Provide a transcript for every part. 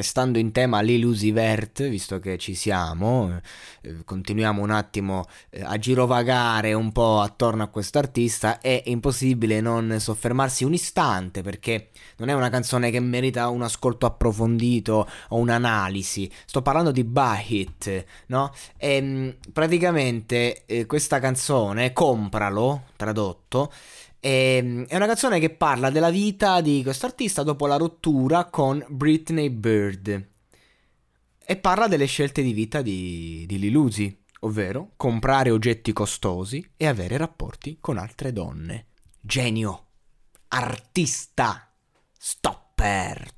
Restando in tema l'Illusivert, visto che ci siamo, eh, continuiamo un attimo eh, a girovagare un po' attorno a questo artista, è impossibile non soffermarsi un istante perché non è una canzone che merita un ascolto approfondito o un'analisi. Sto parlando di Bahit, no? E, ehm, praticamente eh, questa canzone, compralo, tradotto, e, ehm, è una canzone che parla della vita di questo artista dopo la rottura con Britney Bird. E parla delle scelte di vita di, di Lilusi, ovvero comprare oggetti costosi e avere rapporti con altre donne. Genio! Artista! Stopper!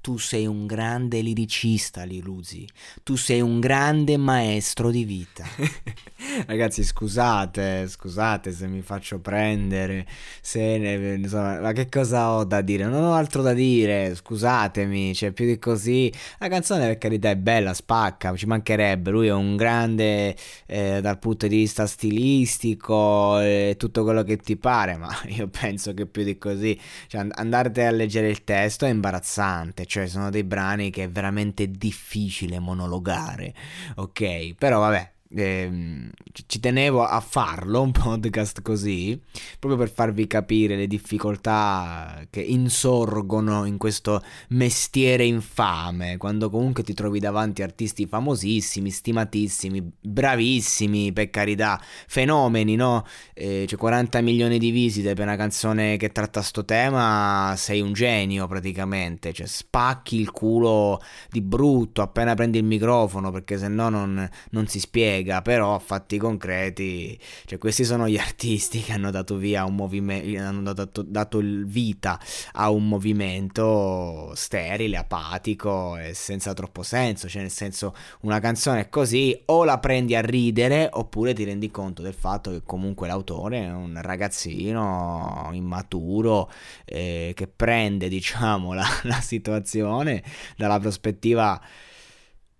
tu sei un grande liricista, Lirusi. Tu sei un grande maestro di vita. Ragazzi, scusate, scusate se mi faccio prendere, se ne, insomma, ma che cosa ho da dire? Non ho altro da dire, scusatemi, cioè più di così. La canzone per carità è bella, spacca, ci mancherebbe, lui è un grande eh, dal punto di vista stilistico e eh, tutto quello che ti pare, ma io penso che più di così, cioè andate a leggere il testo è imbarazzante, cioè sono dei brani che è veramente difficile monologare, ok? Però vabbè, eh, ci tenevo a farlo un podcast così proprio per farvi capire le difficoltà che insorgono in questo mestiere infame quando comunque ti trovi davanti artisti famosissimi stimatissimi bravissimi per carità fenomeni no? Eh, c'è 40 milioni di visite per una canzone che tratta sto tema sei un genio praticamente. Cioè spacchi il culo di brutto appena prendi il microfono perché se no non, non si spiega spiega, però fatti concreti, cioè questi sono gli artisti che hanno dato via un movimento, hanno dato, dato vita a un movimento sterile, apatico e senza troppo senso, cioè nel senso una canzone è così o la prendi a ridere oppure ti rendi conto del fatto che comunque l'autore è un ragazzino immaturo eh, che prende diciamo la, la situazione dalla prospettiva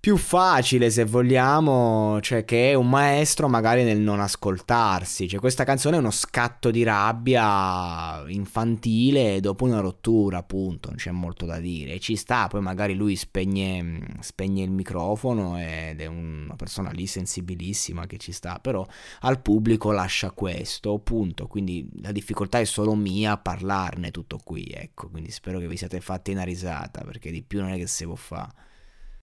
più facile se vogliamo, cioè che è un maestro magari nel non ascoltarsi, cioè questa canzone è uno scatto di rabbia infantile dopo una rottura, appunto, non c'è molto da dire, e ci sta, poi magari lui spegne, spegne il microfono ed è una persona lì sensibilissima che ci sta, però al pubblico lascia questo, appunto, quindi la difficoltà è solo mia a parlarne tutto qui, ecco, quindi spero che vi siate fatti una risata, perché di più non è che si può fare.